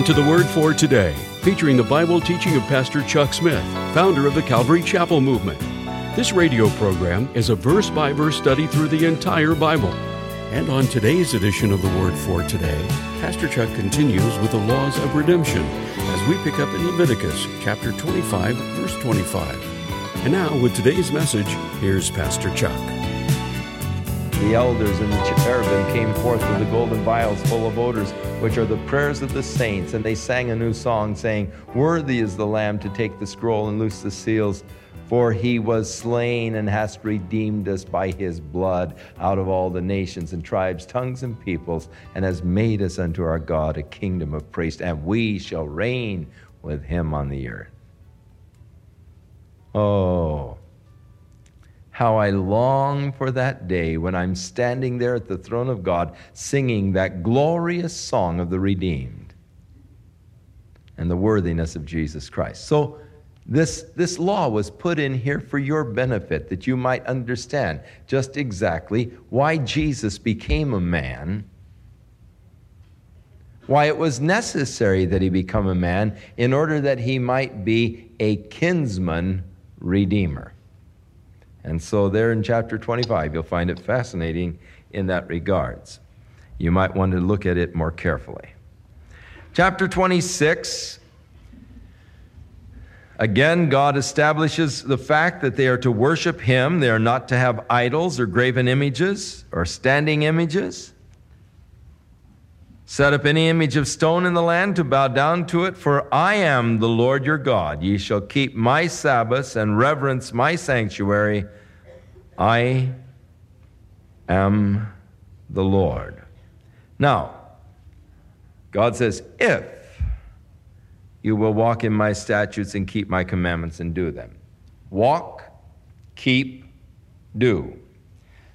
Welcome to the Word for Today, featuring the Bible teaching of Pastor Chuck Smith, founder of the Calvary Chapel Movement. This radio program is a verse by verse study through the entire Bible. And on today's edition of the Word for Today, Pastor Chuck continues with the laws of redemption as we pick up in Leviticus chapter 25, verse 25. And now, with today's message, here's Pastor Chuck. The elders and the cherubim came forth with the golden vials full of odors, which are the prayers of the saints, and they sang a new song, saying, Worthy is the Lamb to take the scroll and loose the seals. For he was slain and hast redeemed us by his blood out of all the nations and tribes, tongues, and peoples, and has made us unto our God a kingdom of priests, and we shall reign with him on the earth. Oh, how I long for that day when I'm standing there at the throne of God singing that glorious song of the redeemed and the worthiness of Jesus Christ. So, this, this law was put in here for your benefit, that you might understand just exactly why Jesus became a man, why it was necessary that he become a man in order that he might be a kinsman redeemer. And so, there in chapter 25, you'll find it fascinating in that regards. You might want to look at it more carefully. Chapter 26, again, God establishes the fact that they are to worship Him. They are not to have idols or graven images or standing images. Set up any image of stone in the land to bow down to it, for I am the Lord your God. Ye shall keep my Sabbaths and reverence my sanctuary. I am the Lord. Now, God says, if you will walk in my statutes and keep my commandments and do them. Walk, keep, do.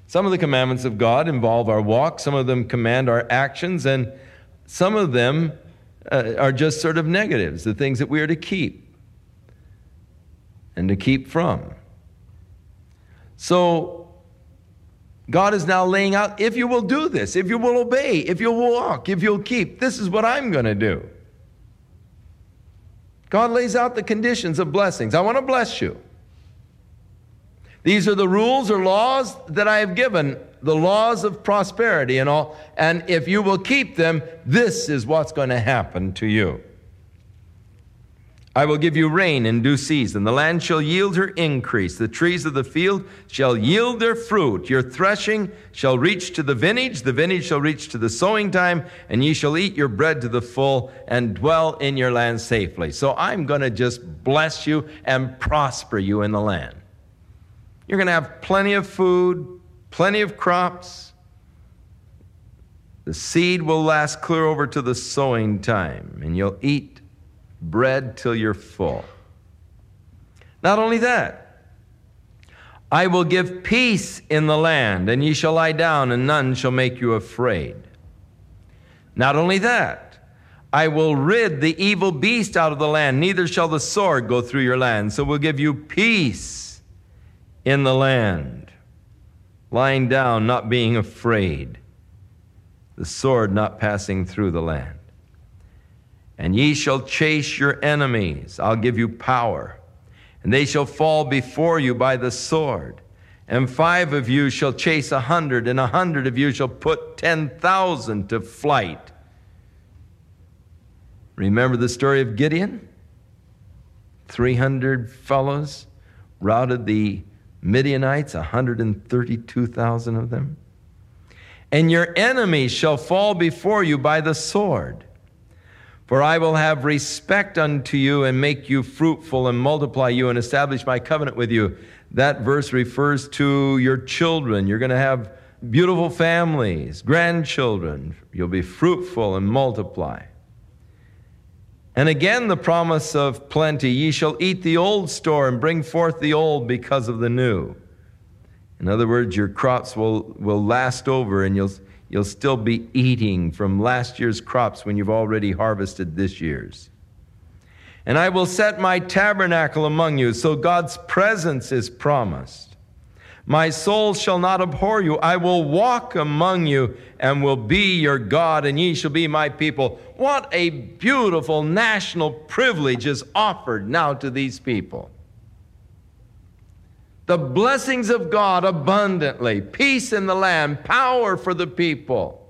Some of the commandments of God involve our walk, some of them command our actions, and some of them uh, are just sort of negatives, the things that we are to keep and to keep from. So, God is now laying out if you will do this, if you will obey, if you will walk, if you'll keep, this is what I'm going to do. God lays out the conditions of blessings. I want to bless you. These are the rules or laws that I have given, the laws of prosperity and all. And if you will keep them, this is what's going to happen to you. I will give you rain in due season. The land shall yield her increase. The trees of the field shall yield their fruit. Your threshing shall reach to the vintage. The vintage shall reach to the sowing time, and ye shall eat your bread to the full and dwell in your land safely. So I'm going to just bless you and prosper you in the land. You're going to have plenty of food, plenty of crops. The seed will last clear over to the sowing time, and you'll eat bread till you're full. Not only that, I will give peace in the land, and ye shall lie down, and none shall make you afraid. Not only that, I will rid the evil beast out of the land, neither shall the sword go through your land. So we'll give you peace in the land, lying down, not being afraid, the sword not passing through the land. And ye shall chase your enemies. I'll give you power. And they shall fall before you by the sword. And five of you shall chase a hundred, and a hundred of you shall put ten thousand to flight. Remember the story of Gideon? 300 fellows routed the Midianites, 132,000 of them. And your enemies shall fall before you by the sword. For I will have respect unto you and make you fruitful and multiply you and establish my covenant with you. That verse refers to your children. You're going to have beautiful families, grandchildren. You'll be fruitful and multiply. And again, the promise of plenty ye shall eat the old store and bring forth the old because of the new. In other words, your crops will, will last over and you'll, you'll still be eating from last year's crops when you've already harvested this year's. And I will set my tabernacle among you, so God's presence is promised. My soul shall not abhor you. I will walk among you and will be your God, and ye shall be my people. What a beautiful national privilege is offered now to these people. The blessings of God abundantly, peace in the land, power for the people,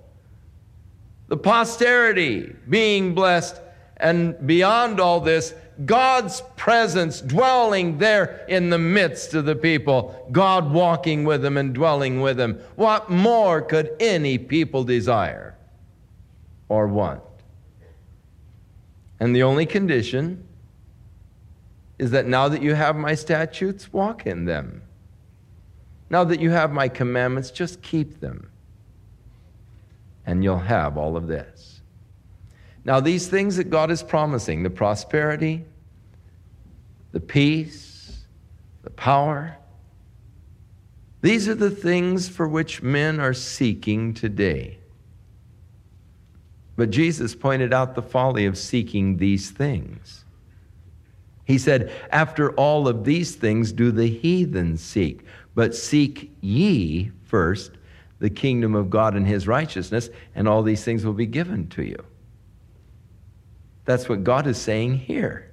the posterity being blessed, and beyond all this, God's presence dwelling there in the midst of the people, God walking with them and dwelling with them. What more could any people desire or want? And the only condition is that now that you have my statutes, walk in them. Now that you have my commandments, just keep them. And you'll have all of this. Now, these things that God is promising the prosperity, the peace, the power these are the things for which men are seeking today. But Jesus pointed out the folly of seeking these things. He said, After all of these things do the heathen seek, but seek ye first the kingdom of God and his righteousness, and all these things will be given to you. That's what God is saying here.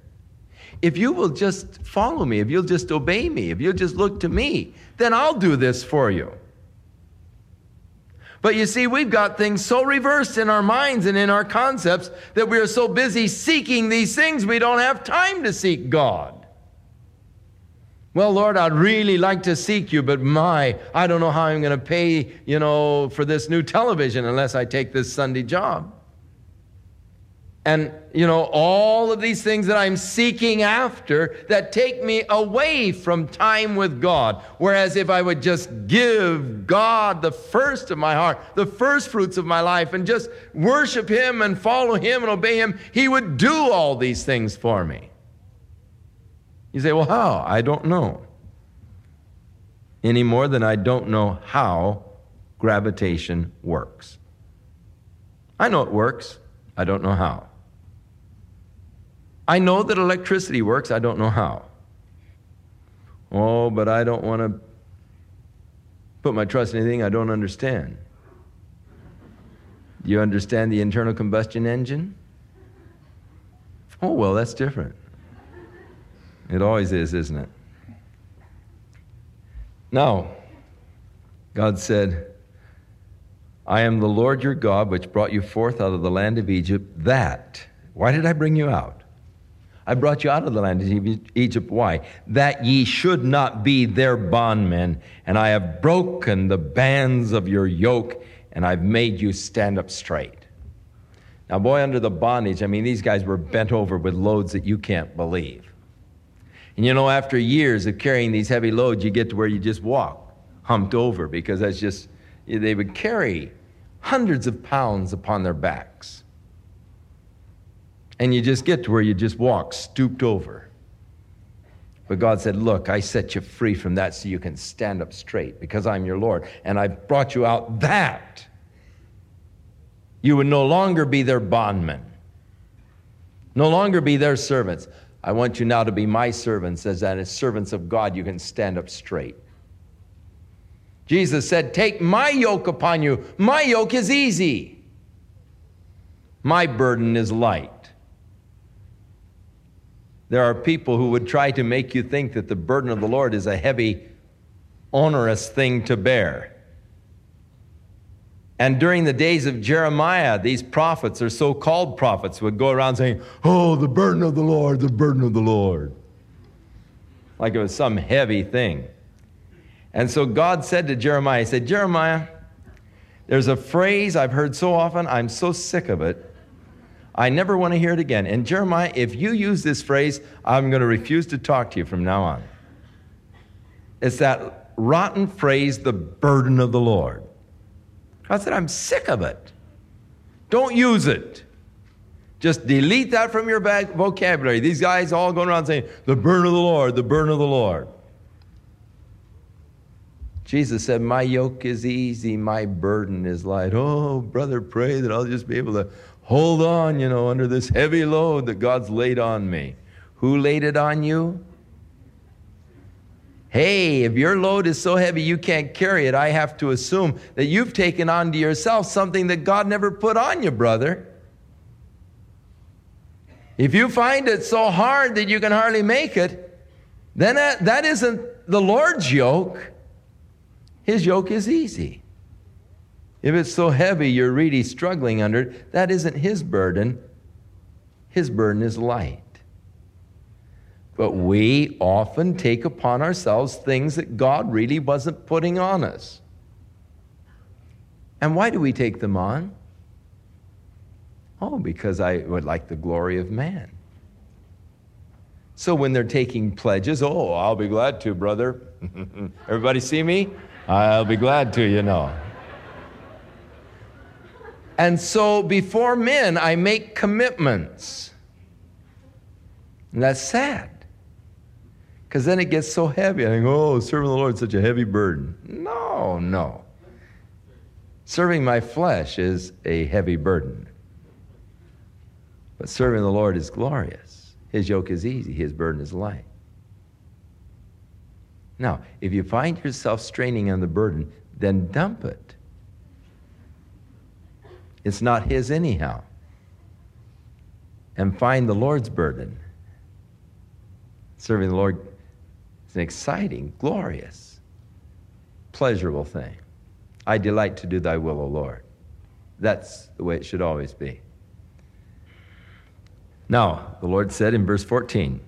If you will just follow me, if you'll just obey me, if you'll just look to me, then I'll do this for you. But you see, we've got things so reversed in our minds and in our concepts that we are so busy seeking these things, we don't have time to seek God. Well, Lord, I'd really like to seek you, but my, I don't know how I'm going to pay, you know, for this new television unless I take this Sunday job and you know all of these things that i'm seeking after that take me away from time with god. Whereas if i would just give god the first of my heart the first fruits of my life and just worship him and follow him and obey him he would do all these things for me. You say well how? I don't know. Any more than i don't know how gravitation works. I know it works. I don't know how I know that electricity works, I don't know how. Oh, but I don't want to put my trust in anything I don't understand. Do you understand the internal combustion engine? Oh, well, that's different. It always is, isn't it? Now, God said, I am the Lord your God, which brought you forth out of the land of Egypt. That, why did I bring you out? I brought you out of the land of Egypt. Why? That ye should not be their bondmen. And I have broken the bands of your yoke, and I've made you stand up straight. Now, boy, under the bondage, I mean, these guys were bent over with loads that you can't believe. And you know, after years of carrying these heavy loads, you get to where you just walk humped over because that's just, they would carry hundreds of pounds upon their backs. And you just get to where you just walk stooped over. But God said, Look, I set you free from that so you can stand up straight because I'm your Lord. And I've brought you out that you would no longer be their bondmen, no longer be their servants. I want you now to be my servants, as that as servants of God, you can stand up straight. Jesus said, Take my yoke upon you. My yoke is easy, my burden is light. There are people who would try to make you think that the burden of the Lord is a heavy, onerous thing to bear. And during the days of Jeremiah, these prophets, or so called prophets, would go around saying, Oh, the burden of the Lord, the burden of the Lord. Like it was some heavy thing. And so God said to Jeremiah, He said, Jeremiah, there's a phrase I've heard so often, I'm so sick of it. I never want to hear it again. And Jeremiah, if you use this phrase, I'm going to refuse to talk to you from now on. It's that rotten phrase, the burden of the Lord. I said, I'm sick of it. Don't use it. Just delete that from your vocabulary. These guys all going around saying, the burden of the Lord, the burden of the Lord. Jesus said, My yoke is easy, my burden is light. Oh, brother, pray that I'll just be able to hold on, you know, under this heavy load that God's laid on me. Who laid it on you? Hey, if your load is so heavy you can't carry it, I have to assume that you've taken onto yourself something that God never put on you, brother. If you find it so hard that you can hardly make it, then that, that isn't the Lord's yoke. His yoke is easy. If it's so heavy you're really struggling under it, that isn't His burden. His burden is light. But we often take upon ourselves things that God really wasn't putting on us. And why do we take them on? Oh, because I would like the glory of man. So when they're taking pledges, oh, I'll be glad to, brother. Everybody see me? I'll be glad to, you know. And so before men, I make commitments. And that's sad. Because then it gets so heavy. I think, oh, serving the Lord is such a heavy burden. No, no. Serving my flesh is a heavy burden. But serving the Lord is glorious. His yoke is easy, his burden is light. Now, if you find yourself straining on the burden, then dump it. It's not his anyhow. And find the Lord's burden. Serving the Lord is an exciting, glorious, pleasurable thing. I delight to do thy will, O Lord. That's the way it should always be. Now, the Lord said in verse 14,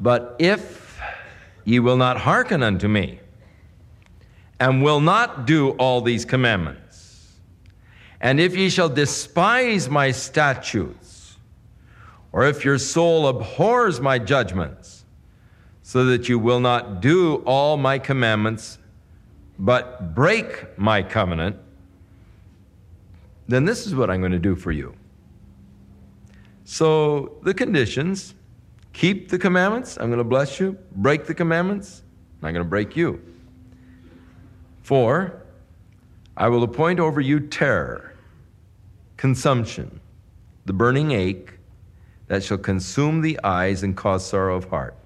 But if ye will not hearken unto me, and will not do all these commandments, and if ye shall despise my statutes, or if your soul abhors my judgments, so that you will not do all my commandments, but break my covenant, then this is what I'm going to do for you. So the conditions keep the commandments, I'm going to bless you. Break the commandments, I'm going to break you. Four, I will appoint over you terror, consumption, the burning ache that shall consume the eyes and cause sorrow of heart.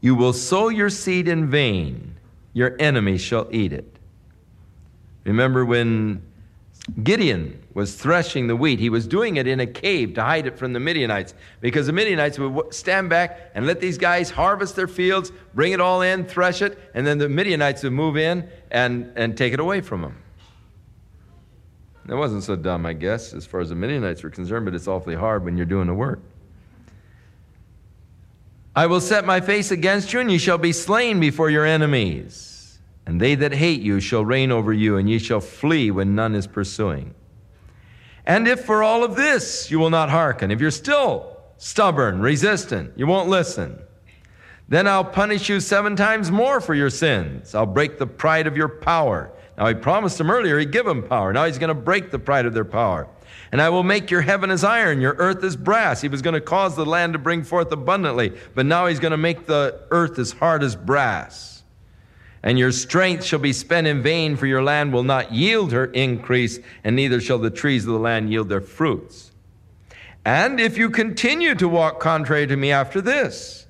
You will sow your seed in vain, your enemy shall eat it. Remember when Gideon was threshing the wheat. He was doing it in a cave to hide it from the Midianites because the Midianites would stand back and let these guys harvest their fields, bring it all in, thresh it, and then the Midianites would move in and, and take it away from them. That wasn't so dumb, I guess, as far as the Midianites were concerned, but it's awfully hard when you're doing the work. I will set my face against you, and ye shall be slain before your enemies. And they that hate you shall reign over you, and ye shall flee when none is pursuing. And if for all of this you will not hearken, if you're still stubborn, resistant, you won't listen, then I'll punish you seven times more for your sins. I'll break the pride of your power. Now, he promised them earlier he'd give them power. Now he's going to break the pride of their power. And I will make your heaven as iron, your earth as brass. He was going to cause the land to bring forth abundantly, but now he's going to make the earth as hard as brass and your strength shall be spent in vain, for your land will not yield her increase, and neither shall the trees of the land yield their fruits. And if you continue to walk contrary to me after this,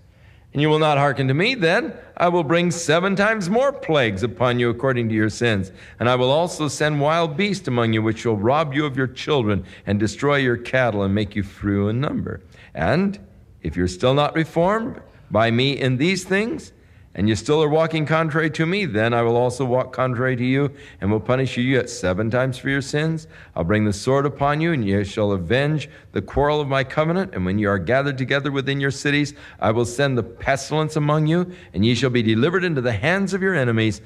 and you will not hearken to me, then I will bring seven times more plagues upon you according to your sins. And I will also send wild beasts among you, which shall rob you of your children, and destroy your cattle, and make you few in number. And if you're still not reformed by me in these things, and you still are walking contrary to me, then I will also walk contrary to you, and will punish you yet seven times for your sins. I'll bring the sword upon you, and ye shall avenge the quarrel of my covenant. And when you are gathered together within your cities, I will send the pestilence among you, and ye shall be delivered into the hands of your enemies.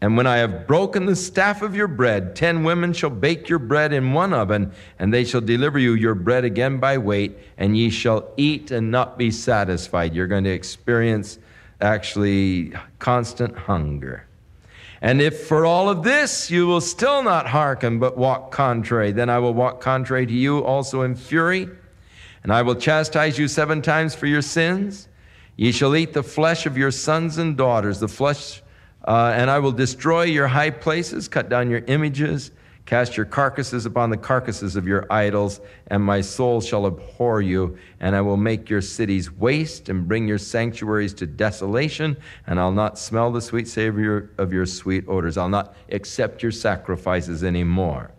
And when I have broken the staff of your bread, ten women shall bake your bread in one oven, and they shall deliver you your bread again by weight, and ye shall eat and not be satisfied. You're going to experience actually constant hunger. And if for all of this you will still not hearken, but walk contrary, then I will walk contrary to you also in fury, and I will chastise you seven times for your sins. Ye shall eat the flesh of your sons and daughters, the flesh, uh, and I will destroy your high places, cut down your images, Cast your carcasses upon the carcasses of your idols, and my soul shall abhor you, and I will make your cities waste and bring your sanctuaries to desolation, and I'll not smell the sweet savor of your sweet odors. I'll not accept your sacrifices anymore.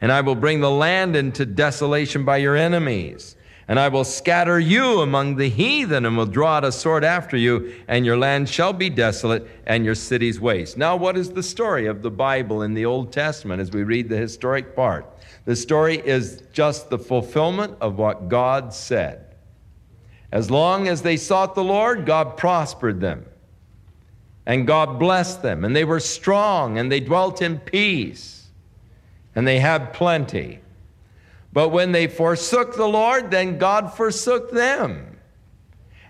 And I will bring the land into desolation by your enemies and I will scatter you among the heathen and will draw out a sword after you, and your land shall be desolate and your cities waste. Now, what is the story of the Bible in the Old Testament as we read the historic part? The story is just the fulfillment of what God said. As long as they sought the Lord, God prospered them. And God blessed them. And they were strong and they dwelt in peace. And they had plenty. But when they forsook the Lord, then God forsook them.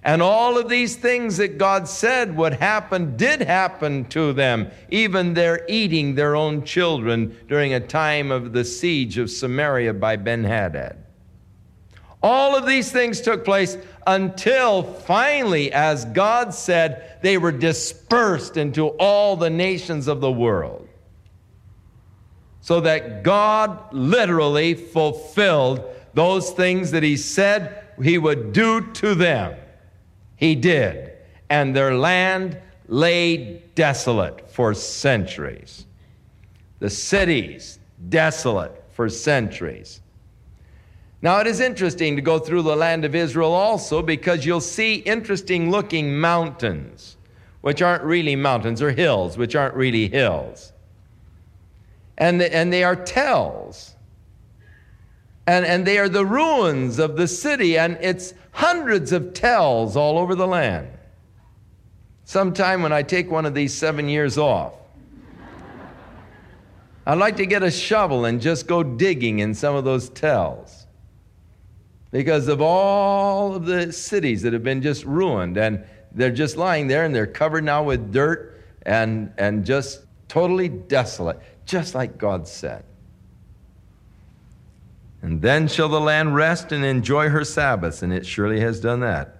And all of these things that God said would happen did happen to them, even their eating their own children during a time of the siege of Samaria by Ben Hadad. All of these things took place until finally, as God said, they were dispersed into all the nations of the world so that God literally fulfilled those things that He said He would do to them. He did. And their land lay desolate for centuries. The cities desolate for centuries. Now, it is interesting to go through the land of Israel also because you'll see interesting looking mountains, which aren't really mountains, or hills, which aren't really hills and, and they are tells. And, and they are the ruins of the city, and it's hundreds of tells all over the land. Sometime when I take one of these seven years off, I'd like to get a shovel and just go digging in some of those tells. Because of all of the cities that have been just ruined, and they're just lying there and they're covered now with dirt and, and just totally desolate just like God said. And then shall the land rest and enjoy her Sabbaths, and it surely has done that.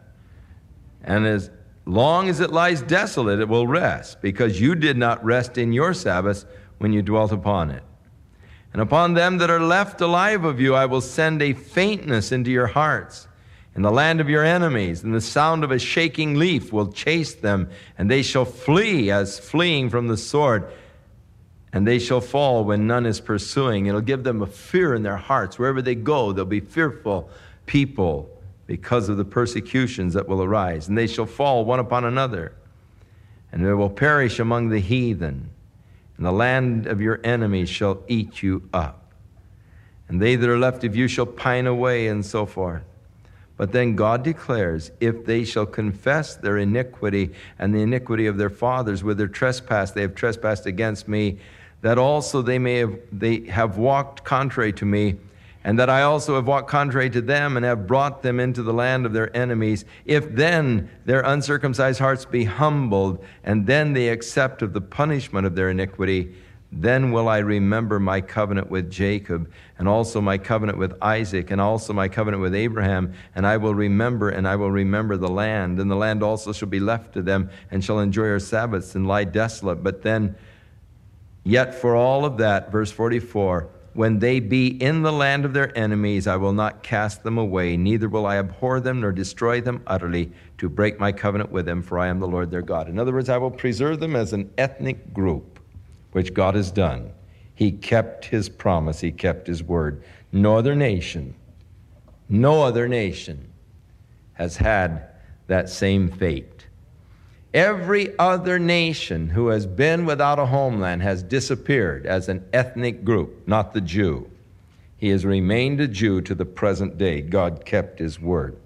And as long as it lies desolate, it will rest, because you did not rest in your Sabbaths when you dwelt upon it. And upon them that are left alive of you, I will send a faintness into your hearts in the land of your enemies, and the sound of a shaking leaf will chase them, and they shall flee as fleeing from the sword and they shall fall when none is pursuing. It'll give them a fear in their hearts. Wherever they go, they'll be fearful people because of the persecutions that will arise. And they shall fall one upon another, and they will perish among the heathen. And the land of your enemies shall eat you up. And they that are left of you shall pine away, and so forth. But then God declares, if they shall confess their iniquity and the iniquity of their fathers with their trespass, they have trespassed against me, that also they may have they have walked contrary to me and that I also have walked contrary to them and have brought them into the land of their enemies. If then their uncircumcised hearts be humbled, and then they accept of the punishment of their iniquity, then will I remember my covenant with Jacob, and also my covenant with Isaac, and also my covenant with Abraham, and I will remember, and I will remember the land, and the land also shall be left to them, and shall enjoy her Sabbaths and lie desolate. But then Yet for all of that, verse 44, when they be in the land of their enemies, I will not cast them away, neither will I abhor them nor destroy them utterly to break my covenant with them, for I am the Lord their God. In other words, I will preserve them as an ethnic group, which God has done. He kept his promise, he kept his word. No other nation, no other nation has had that same fate. Every other nation who has been without a homeland has disappeared as an ethnic group, not the Jew. He has remained a Jew to the present day. God kept his word.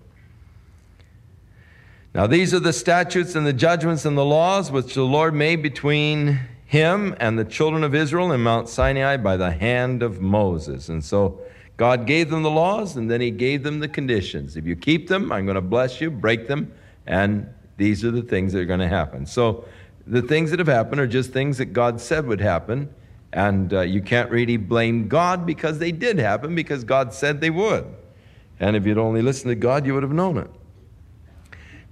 Now, these are the statutes and the judgments and the laws which the Lord made between him and the children of Israel in Mount Sinai by the hand of Moses. And so God gave them the laws and then he gave them the conditions. If you keep them, I'm going to bless you, break them, and these are the things that are going to happen. So the things that have happened are just things that God said would happen. And uh, you can't really blame God because they did happen because God said they would. And if you'd only listened to God, you would have known it.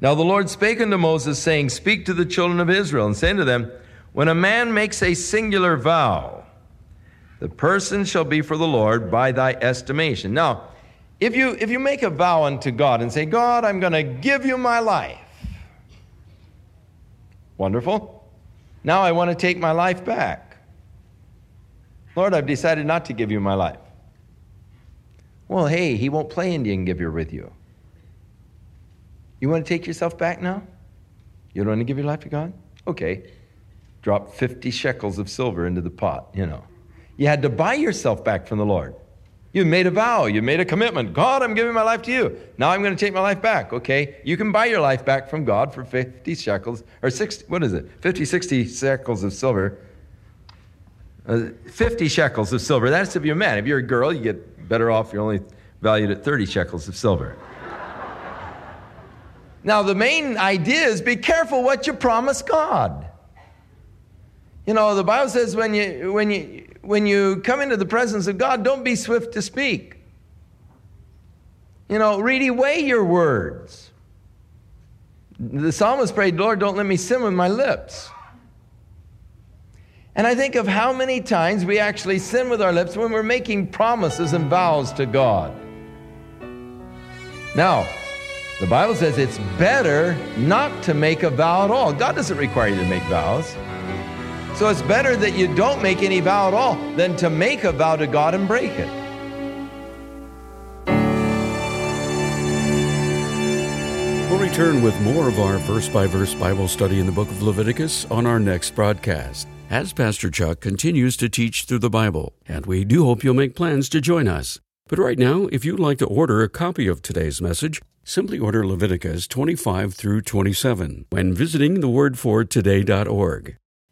Now the Lord spake unto Moses, saying, Speak to the children of Israel, and say unto them, When a man makes a singular vow, The person shall be for the Lord by thy estimation. Now, if you, if you make a vow unto God and say, God, I'm going to give you my life, wonderful. Now I want to take my life back. Lord, I've decided not to give you my life. Well, hey, he won't play Indian giver with you. You want to take yourself back now? You don't want to give your life to God? Okay. Drop 50 shekels of silver into the pot, you know. You had to buy yourself back from the Lord. You made a vow, you made a commitment. God, I'm giving my life to you. Now I'm going to take my life back. Okay, you can buy your life back from God for 50 shekels, or 60, what is it? 50, 60 shekels of silver. Uh, 50 shekels of silver. That's if you're a man. If you're a girl, you get better off. You're only valued at 30 shekels of silver. now, the main idea is be careful what you promise God. You know, the Bible says when you, when you, when you come into the presence of God, don't be swift to speak. You know, really weigh your words. The psalmist prayed, Lord, don't let me sin with my lips. And I think of how many times we actually sin with our lips when we're making promises and vows to God. Now, the Bible says it's better not to make a vow at all. God doesn't require you to make vows. So it's better that you don't make any vow at all than to make a vow to God and break it. We'll return with more of our verse by verse Bible study in the book of Leviticus on our next broadcast as Pastor Chuck continues to teach through the Bible, and we do hope you'll make plans to join us. But right now, if you'd like to order a copy of today's message, simply order Leviticus 25 through 27 when visiting thewordfortoday.org.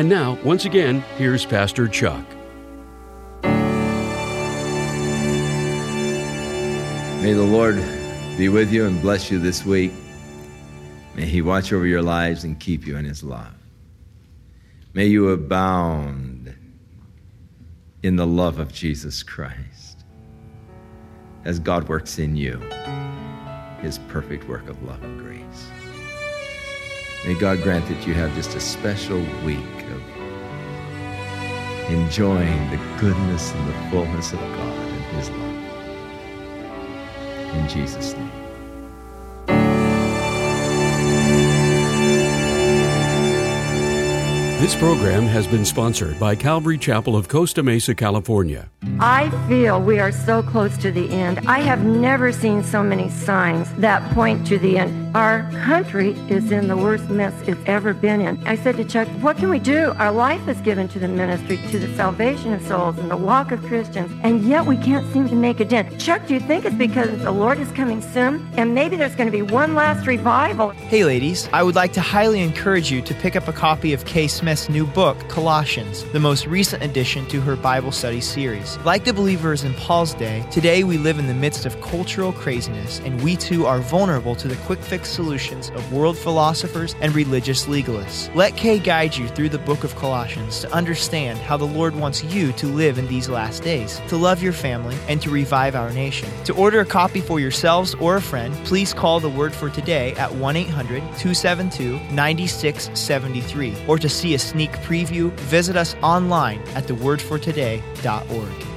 And now, once again, here's Pastor Chuck. May the Lord be with you and bless you this week. May He watch over your lives and keep you in His love. May you abound in the love of Jesus Christ as God works in you His perfect work of love and grace. May God grant that you have just a special week of enjoying the goodness and the fullness of God and His love. In Jesus' name. This program has been sponsored by Calvary Chapel of Costa Mesa, California. I feel we are so close to the end. I have never seen so many signs that point to the end. Our country is in the worst mess it's ever been in. I said to Chuck, What can we do? Our life is given to the ministry, to the salvation of souls, and the walk of Christians, and yet we can't seem to make a dent. Chuck, do you think it's because the Lord is coming soon? And maybe there's going to be one last revival? Hey, ladies, I would like to highly encourage you to pick up a copy of Kay Smith's new book, Colossians, the most recent addition to her Bible study series. Like the believers in Paul's day, today we live in the midst of cultural craziness, and we too are vulnerable to the quick fix solutions of world philosophers and religious legalists. Let Kay guide you through the book of Colossians to understand how the Lord wants you to live in these last days, to love your family, and to revive our nation. To order a copy for yourselves or a friend, please call the Word for Today at 1 800 272 9673. Or to see a sneak preview, visit us online at thewordfortoday.org.